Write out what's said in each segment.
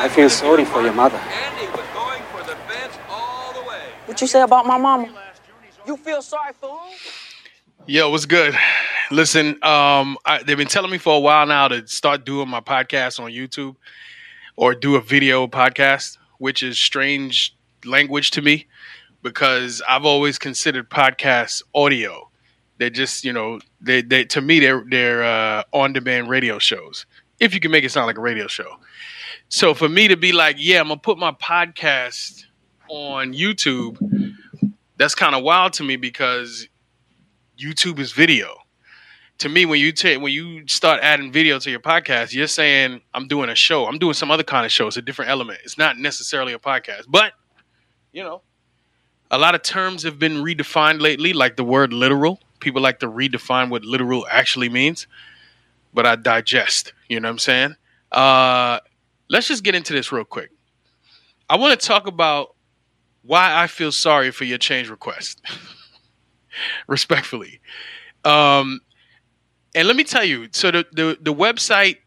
I feel sorry for your mother. What you say about my mama? You feel sorry for who? Yo, what's good? Listen, um, I, they've been telling me for a while now to start doing my podcast on YouTube or do a video podcast, which is strange language to me because I've always considered podcasts audio. They're just, you know, they, they to me they're they're uh, on-demand radio shows. If you can make it sound like a radio show. So for me to be like, yeah, I'm gonna put my podcast on YouTube, that's kind of wild to me because YouTube is video. To me, when you take when you start adding video to your podcast, you're saying I'm doing a show. I'm doing some other kind of show. It's a different element. It's not necessarily a podcast, but you know, a lot of terms have been redefined lately, like the word literal. People like to redefine what literal actually means, but I digest. You know what I'm saying? Uh, let's just get into this real quick. I want to talk about why I feel sorry for your change request. Respectfully. Um, and let me tell you, so the, the, the website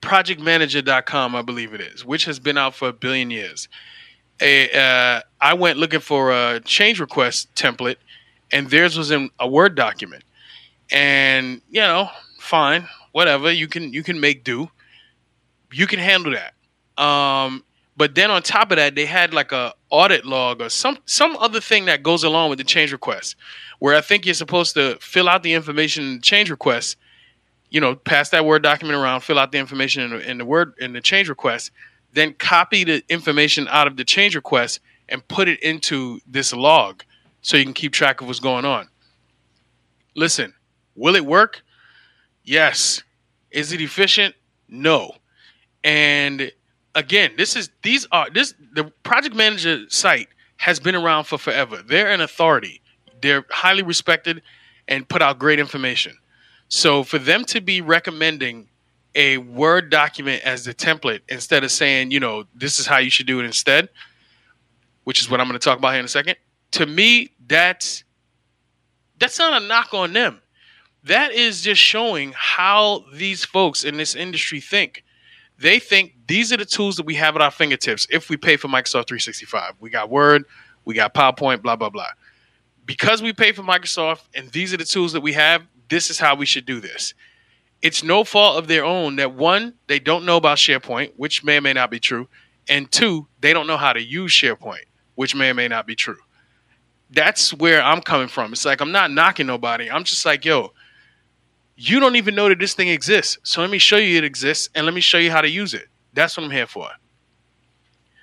projectmanager.com, I believe it is, which has been out for a billion years. A, uh, I went looking for a change request template, and theirs was in a Word document. And you know, fine, whatever. You can you can make do. You can handle that. Um, but then on top of that, they had like a audit log or some some other thing that goes along with the change request, where I think you're supposed to fill out the information in the change request. You know, pass that Word document around, fill out the information in the, in the Word in the change request, then copy the information out of the change request and put it into this log so you can keep track of what's going on. Listen, will it work? Yes. Is it efficient? No. And again, this is these are this the project manager site has been around for forever. They're an authority. They're highly respected and put out great information. So for them to be recommending a Word document as the template instead of saying, you know, this is how you should do it instead, which is what I'm going to talk about here in a second. To me, that's that's not a knock on them. That is just showing how these folks in this industry think. They think these are the tools that we have at our fingertips if we pay for Microsoft 365. We got Word, we got PowerPoint, blah, blah, blah. Because we pay for Microsoft and these are the tools that we have, this is how we should do this. It's no fault of their own that one, they don't know about SharePoint, which may or may not be true. And two, they don't know how to use SharePoint, which may or may not be true. That's where I'm coming from. It's like I'm not knocking nobody. I'm just like, yo, you don't even know that this thing exists. So let me show you it exists and let me show you how to use it. That's what I'm here for.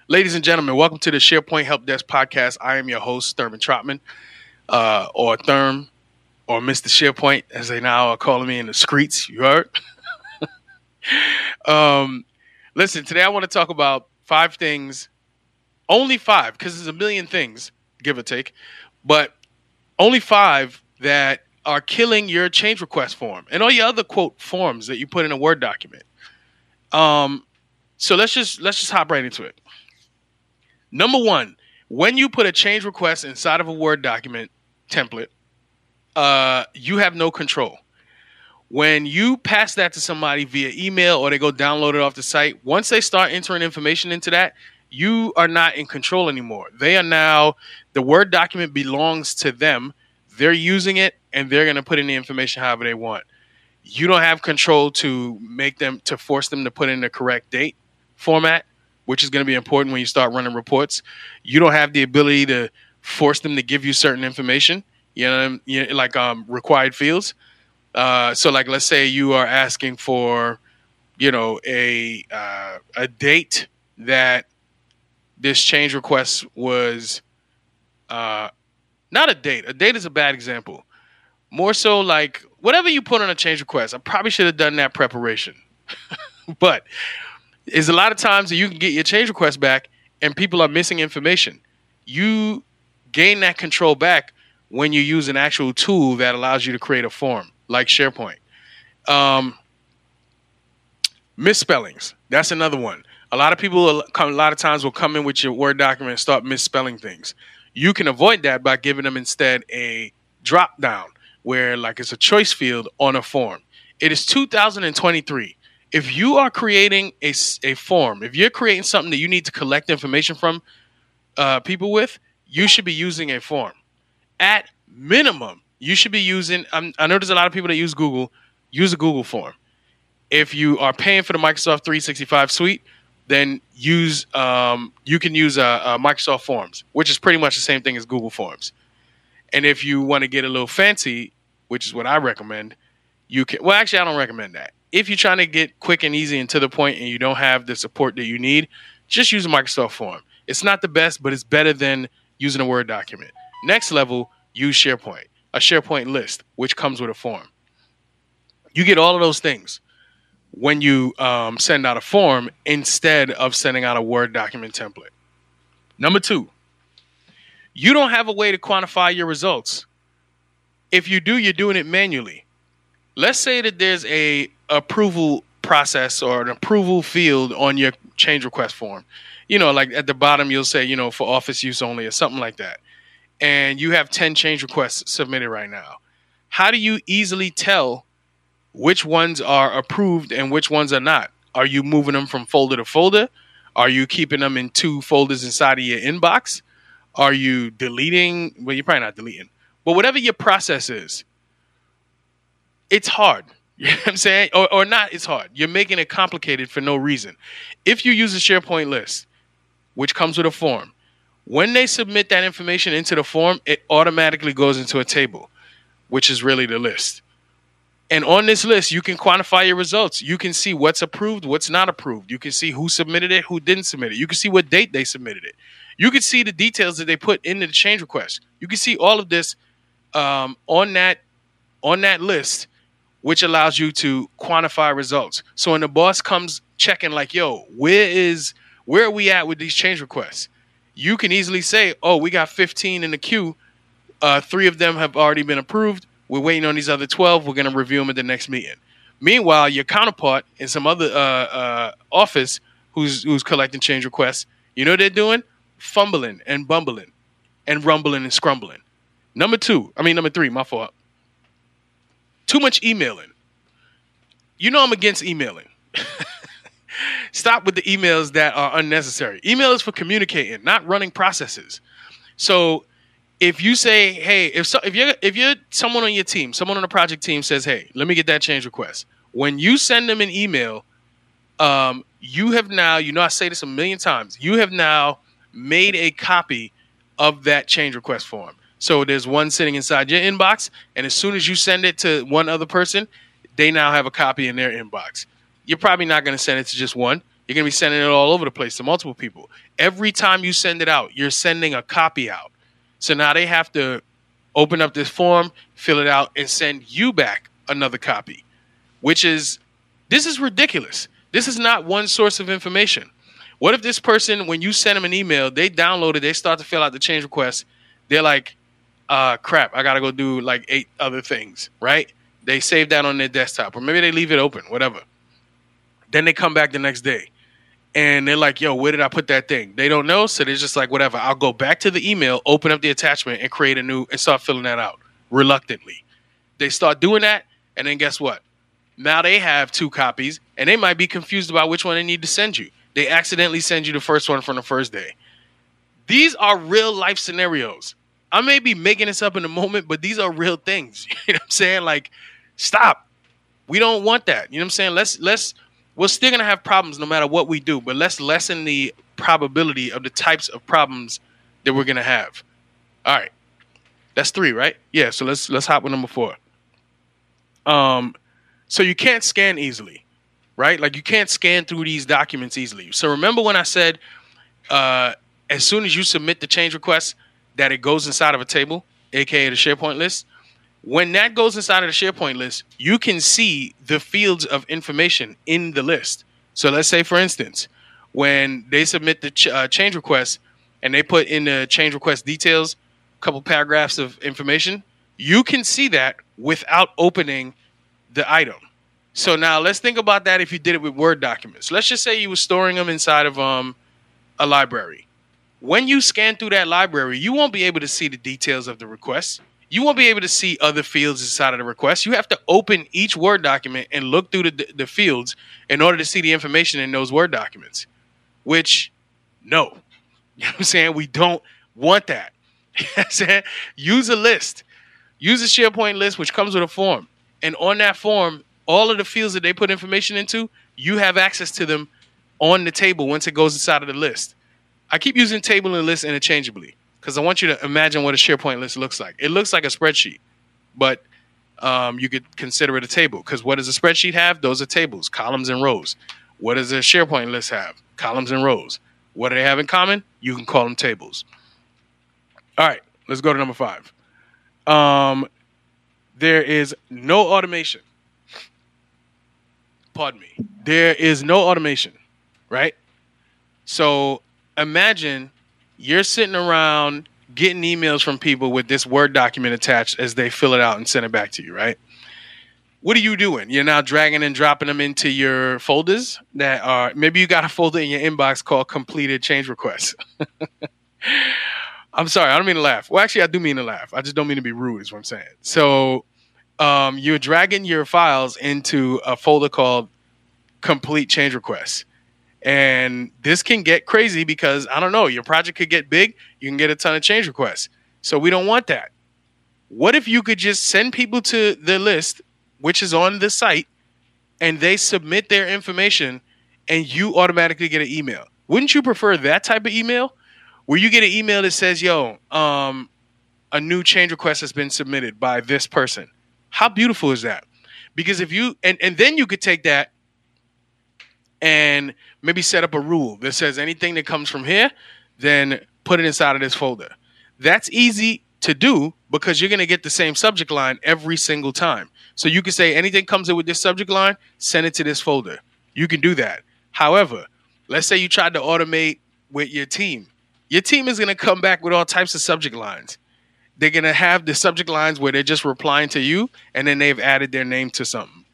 Ladies and gentlemen, welcome to the SharePoint Help Desk podcast. I am your host, Thurman Trotman, uh, or Therm, or Mr. SharePoint, as they now are calling me in the streets. You heard? um, listen, today I want to talk about five things, only five, because there's a million things, give or take, but only five that are killing your change request form and all your other quote forms that you put in a Word document. Um, so let's just let's just hop right into it. Number one, when you put a change request inside of a Word document template, uh, you have no control. When you pass that to somebody via email or they go download it off the site, once they start entering information into that, you are not in control anymore. They are now the Word document belongs to them. They're using it and they're going to put in the information however they want. You don't have control to make them to force them to put in the correct date format, which is going to be important when you start running reports. You don't have the ability to force them to give you certain information, you know, you know like um, required fields. Uh, so, like, let's say you are asking for, you know, a uh, a date that this change request was. Uh, not a date. A date is a bad example. More so like whatever you put on a change request. I probably should have done that preparation. but is a lot of times that you can get your change request back and people are missing information. You gain that control back when you use an actual tool that allows you to create a form like SharePoint. Um, misspellings. That's another one. A lot of people, a lot of times, will come in with your Word document and start misspelling things. You can avoid that by giving them instead a drop down where, like, it's a choice field on a form. It is 2023 if you are creating a, a form, if you're creating something that you need to collect information from uh, people with, you should be using a form. At minimum, you should be using. Um, I know there's a lot of people that use Google. Use a Google form. If you are paying for the Microsoft 365 suite, then use um, you can use uh, uh, Microsoft Forms, which is pretty much the same thing as Google Forms. And if you want to get a little fancy, which is what I recommend, you can. Well, actually, I don't recommend that. If you're trying to get quick and easy and to the point, and you don't have the support that you need, just use a Microsoft Form. It's not the best, but it's better than using a Word document. Next level, use SharePoint, a SharePoint list, which comes with a form. You get all of those things when you um, send out a form instead of sending out a Word document template. Number two, you don't have a way to quantify your results. If you do, you're doing it manually. Let's say that there's a approval process or an approval field on your change request form. You know, like at the bottom you'll say, you know, for office use only or something like that. And you have 10 change requests submitted right now. How do you easily tell which ones are approved and which ones are not? Are you moving them from folder to folder? Are you keeping them in two folders inside of your inbox? Are you deleting? Well, you're probably not deleting, but whatever your process is, it's hard. You know what I'm saying? Or, or not, it's hard. You're making it complicated for no reason. If you use a SharePoint list, which comes with a form, when they submit that information into the form, it automatically goes into a table, which is really the list. And on this list, you can quantify your results. You can see what's approved, what's not approved. You can see who submitted it, who didn't submit it. You can see what date they submitted it. You can see the details that they put into the change request. You can see all of this um, on that on that list, which allows you to quantify results. So when the boss comes checking, like, "Yo, where is where are we at with these change requests?" You can easily say, "Oh, we got 15 in the queue. Uh, three of them have already been approved. We're waiting on these other 12. We're going to review them at the next meeting." Meanwhile, your counterpart in some other uh, uh, office who's who's collecting change requests, you know what they're doing? Fumbling and bumbling and rumbling and scrumbling. Number two, I mean number three, my fault. Too much emailing. You know I'm against emailing. Stop with the emails that are unnecessary. Email is for communicating, not running processes. So if you say, hey, if so, if you're if you're someone on your team, someone on the project team says, hey, let me get that change request. When you send them an email, um, you have now, you know, I say this a million times, you have now made a copy of that change request form. So there's one sitting inside your inbox, and as soon as you send it to one other person, they now have a copy in their inbox. You're probably not going to send it to just one. You're going to be sending it all over the place to multiple people. Every time you send it out, you're sending a copy out. So now they have to open up this form, fill it out, and send you back another copy, which is this is ridiculous. This is not one source of information. What if this person, when you send them an email, they download it, they start to fill out the change request, they're like, uh, crap, I gotta go do like eight other things, right? They save that on their desktop, or maybe they leave it open, whatever. Then they come back the next day and they're like, yo, where did I put that thing? They don't know. So they're just like, whatever. I'll go back to the email, open up the attachment, and create a new and start filling that out reluctantly. They start doing that, and then guess what? Now they have two copies, and they might be confused about which one they need to send you. They accidentally send you the first one from the first day. These are real life scenarios. I may be making this up in the moment, but these are real things. You know what I'm saying? Like, stop. We don't want that. You know what I'm saying? Let's let's we're still gonna have problems no matter what we do, but let's lessen the probability of the types of problems that we're gonna have. All right. That's three, right? Yeah, so let's let's hop with number four. Um so you can't scan easily, right? Like you can't scan through these documents easily. So remember when I said uh as soon as you submit the change request that it goes inside of a table, aka the SharePoint list. When that goes inside of the SharePoint list, you can see the fields of information in the list. So let's say, for instance, when they submit the ch- uh, change request and they put in the change request details, a couple paragraphs of information, you can see that without opening the item. So now let's think about that if you did it with Word documents. Let's just say you were storing them inside of um, a library when you scan through that library, you won't be able to see the details of the request. You won't be able to see other fields inside of the request. You have to open each Word document and look through the, the fields in order to see the information in those Word documents, which, no. You know what I'm saying? We don't want that. Use a list. Use a SharePoint list, which comes with a form. And on that form, all of the fields that they put information into, you have access to them on the table once it goes inside of the list. I keep using table and list interchangeably because I want you to imagine what a SharePoint list looks like. It looks like a spreadsheet, but um, you could consider it a table because what does a spreadsheet have? Those are tables, columns, and rows. What does a SharePoint list have? Columns and rows. What do they have in common? You can call them tables. All right, let's go to number five. Um, there is no automation. Pardon me. There is no automation, right? So imagine you're sitting around getting emails from people with this Word document attached as they fill it out and send it back to you, right? What are you doing? You're now dragging and dropping them into your folders that are maybe you got a folder in your inbox called completed change requests. I'm sorry, I don't mean to laugh. Well, actually, I do mean to laugh. I just don't mean to be rude, is what I'm saying. So, um, you're dragging your files into a folder called complete change requests. And this can get crazy because I don't know, your project could get big, you can get a ton of change requests. So we don't want that. What if you could just send people to the list, which is on the site, and they submit their information and you automatically get an email? Wouldn't you prefer that type of email? Where you get an email that says, yo, um, a new change request has been submitted by this person. How beautiful is that? Because if you and, and then you could take that and maybe set up a rule that says anything that comes from here, then put it inside of this folder. That's easy to do because you're going to get the same subject line every single time. So you can say anything comes in with this subject line, send it to this folder. You can do that. However, let's say you tried to automate with your team. Your team is going to come back with all types of subject lines. They're going to have the subject lines where they're just replying to you and then they've added their name to something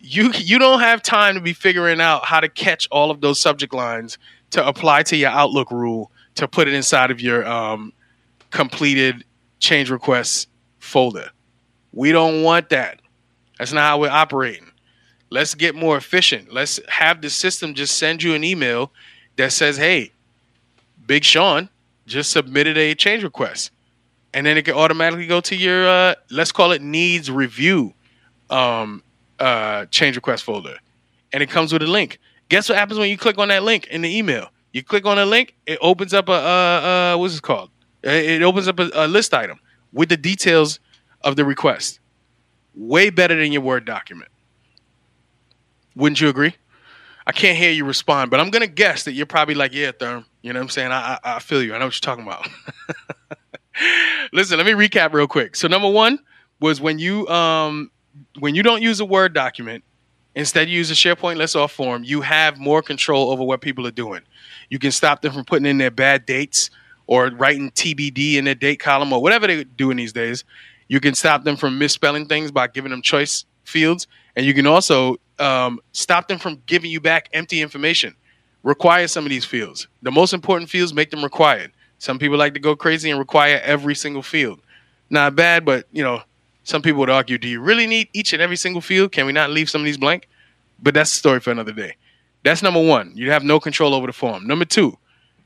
you you don't have time to be figuring out how to catch all of those subject lines to apply to your Outlook rule to put it inside of your um, completed change requests folder. We don't want that. That's not how we're operating. Let's get more efficient. Let's have the system just send you an email that says, "Hey, Big Sean just submitted a change request," and then it can automatically go to your uh, let's call it needs review um, uh, change request folder, and it comes with a link. Guess what happens when you click on that link in the email? You click on a link, it opens up a uh, uh, what's it called? It opens up a, a list item with the details of the request. Way better than your Word document. Wouldn't you agree? I can't hear you respond, but I'm gonna guess that you're probably like, yeah, Therm. You know what I'm saying? I, I, I feel you. I know what you're talking about. Listen, let me recap real quick. So number one was when you um when you don't use a Word document, instead you use a SharePoint list off form, you have more control over what people are doing. You can stop them from putting in their bad dates or writing TBD in their date column or whatever they're doing these days. You can stop them from misspelling things by giving them choice fields. And you can also um, stop them from giving you back empty information. Require some of these fields. The most important fields, make them required. Some people like to go crazy and require every single field. Not bad, but you know, some people would argue, do you really need each and every single field? Can we not leave some of these blank? But that's a story for another day. That's number one. You have no control over the form. Number two,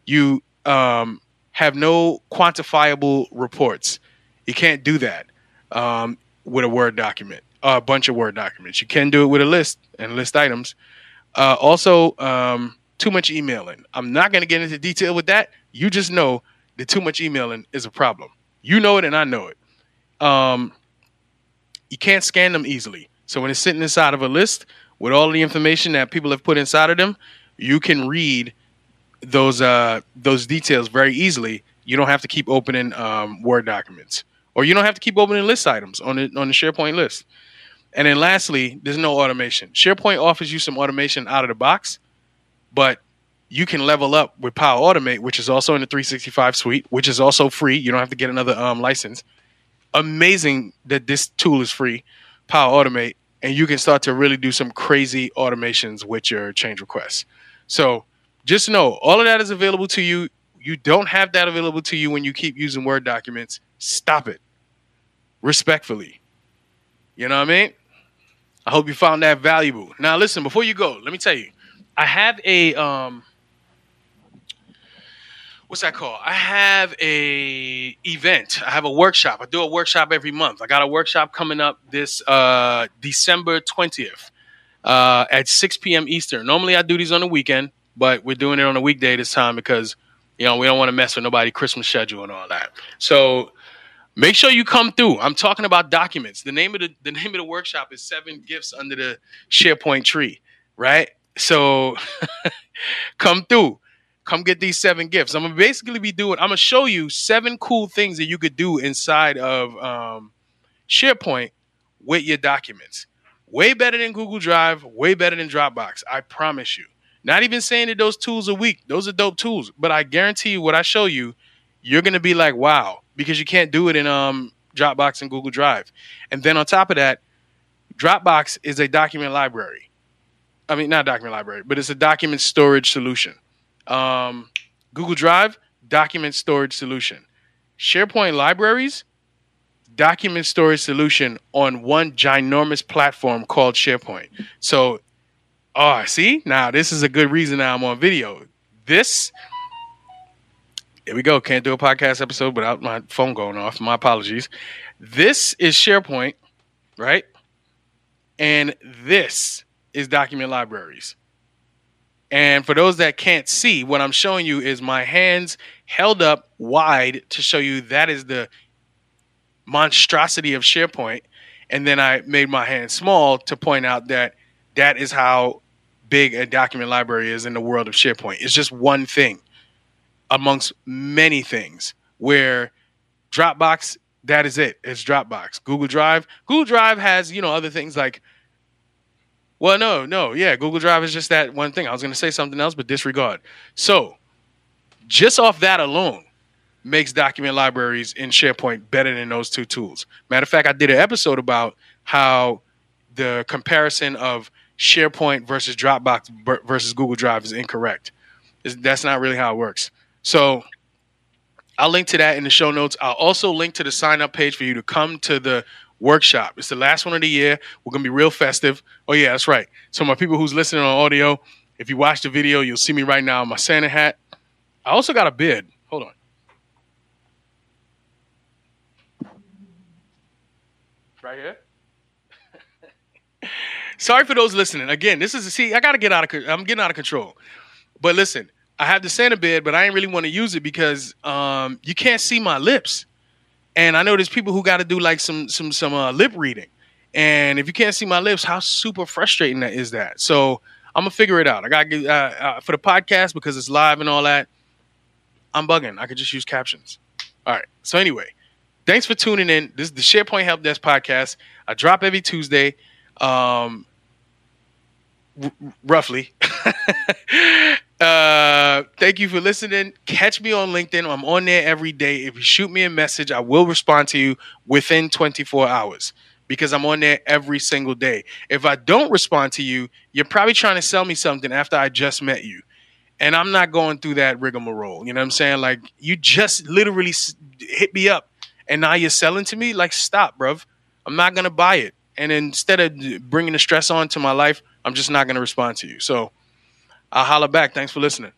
you um, have no quantifiable reports. You can't do that um, with a Word document, a bunch of Word documents. You can do it with a list and list items. Uh, also, um, too much emailing. I'm not going to get into detail with that. You just know that too much emailing is a problem. You know it, and I know it. Um, you can't scan them easily. So when it's sitting inside of a list with all the information that people have put inside of them, you can read those uh, those details very easily. You don't have to keep opening um, Word documents, or you don't have to keep opening list items on the on the SharePoint list. And then lastly, there's no automation. SharePoint offers you some automation out of the box, but you can level up with Power Automate, which is also in the 365 suite, which is also free. You don't have to get another um, license amazing that this tool is free, Power Automate, and you can start to really do some crazy automations with your change requests. So just know all of that is available to you. You don't have that available to you when you keep using Word documents. Stop it. respectfully. You know what I mean? I hope you found that valuable. Now, listen, before you go, let me tell you, I have a um, what's that called? I have a event. I have a workshop. I do a workshop every month. I got a workshop coming up this uh, December twentieth uh, at six p.m. Eastern. Normally, I do these on the weekend, but we're doing it on a weekday this time because you know we don't want to mess with nobody Christmas schedule and all that. So Make sure you come through. I'm talking about documents. The name of the the name of the workshop is Seven Gifts Under the SharePoint Tree, right? So come through. Come get these seven gifts. I'm gonna basically be doing. I'm gonna show you seven cool things that you could do inside of um, SharePoint with your documents. Way better than Google Drive. Way better than Dropbox. I promise you. Not even saying that those tools are weak. Those are dope tools. But I guarantee you, what I show you, you're gonna be like, wow because you can't do it in um, Dropbox and Google Drive. And then on top of that, Dropbox is a document library. I mean, not document library, but it's a document storage solution. Um, Google Drive, document storage solution. SharePoint libraries, document storage solution on one ginormous platform called SharePoint. So, oh, see, now this is a good reason now I'm on video. This there we go. Can't do a podcast episode without my phone going off. My apologies. This is SharePoint, right? And this is document libraries. And for those that can't see, what I'm showing you is my hands held up wide to show you that is the monstrosity of SharePoint. And then I made my hand small to point out that that is how big a document library is in the world of SharePoint. It's just one thing amongst many things where Dropbox, that is it. It's Dropbox. Google Drive. Google Drive has, you know, other things like well, no, no, yeah, Google Drive is just that one thing. I was going to say something else, but disregard. So, just off that alone makes document libraries in SharePoint better than those two tools. Matter of fact, I did an episode about how the comparison of SharePoint versus Dropbox versus Google Drive is incorrect. That's not really how it works. So I'll link to that in the show notes. I'll also link to the sign up page for you to come to the workshop. It's the last one of the year. We're gonna be real festive. Oh yeah, that's right. So my people who's listening on audio, if you watch the video, you'll see me right now in my Santa hat. I also got a bid. Hold on. Right here. Sorry for those listening. Again, this is a, see, I gotta get out of I'm getting out of control. But listen, I have the Santa bed, but I ain't really want to use it because um, you can't see my lips. And I know there's people who got to do like some some some uh, lip reading. And if you can't see my lips, how super frustrating that is that? So I'm gonna figure it out. I got uh, uh, for the podcast because it's live and all that. I'm bugging. I could just use captions. All right. So anyway, thanks for tuning in. This is the SharePoint Help Desk podcast. I drop every Tuesday, um, r- roughly. Uh, thank you for listening. Catch me on LinkedIn. I'm on there every day. If you shoot me a message, I will respond to you within 24 hours because I'm on there every single day. If I don't respond to you, you're probably trying to sell me something after I just met you. And I'm not going through that rigmarole. You know what I'm saying? Like, you just literally hit me up and now you're selling to me? Like, stop, bruv. I'm not going to buy it. And instead of bringing the stress on to my life, I'm just not going to respond to you. So, I'll holler back. Thanks for listening.